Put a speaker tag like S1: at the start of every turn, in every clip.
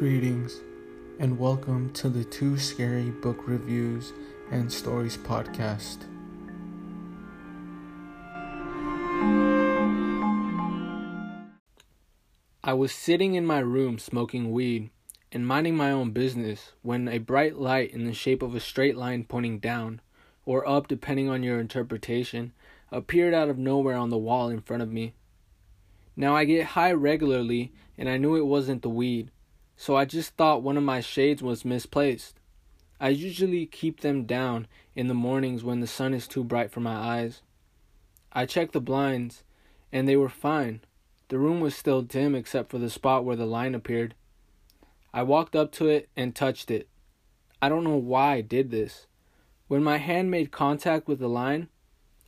S1: Greetings, and welcome to the Two Scary Book Reviews and Stories podcast.
S2: I was sitting in my room smoking weed and minding my own business when a bright light in the shape of a straight line pointing down, or up depending on your interpretation, appeared out of nowhere on the wall in front of me. Now I get high regularly, and I knew it wasn't the weed so I just thought one of my shades was misplaced. I usually keep them down in the mornings when the sun is too bright for my eyes. I checked the blinds, and they were fine. The room was still dim except for the spot where the line appeared. I walked up to it and touched it. I don't know why I did this. When my hand made contact with the line,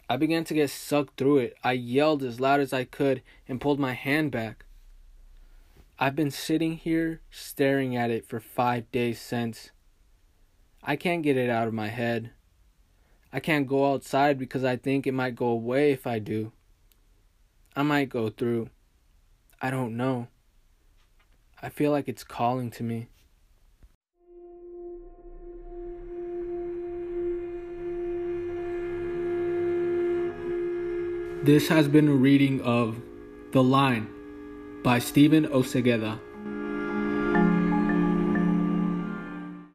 S2: I began to get sucked through it. I yelled as loud as I could and pulled my hand back. I've been sitting here staring at it for five days since. I can't get it out of my head. I can't go outside because I think it might go away if I do. I might go through. I don't know. I feel like it's calling to me. This has been a reading of The Line by Stephen Osegueda.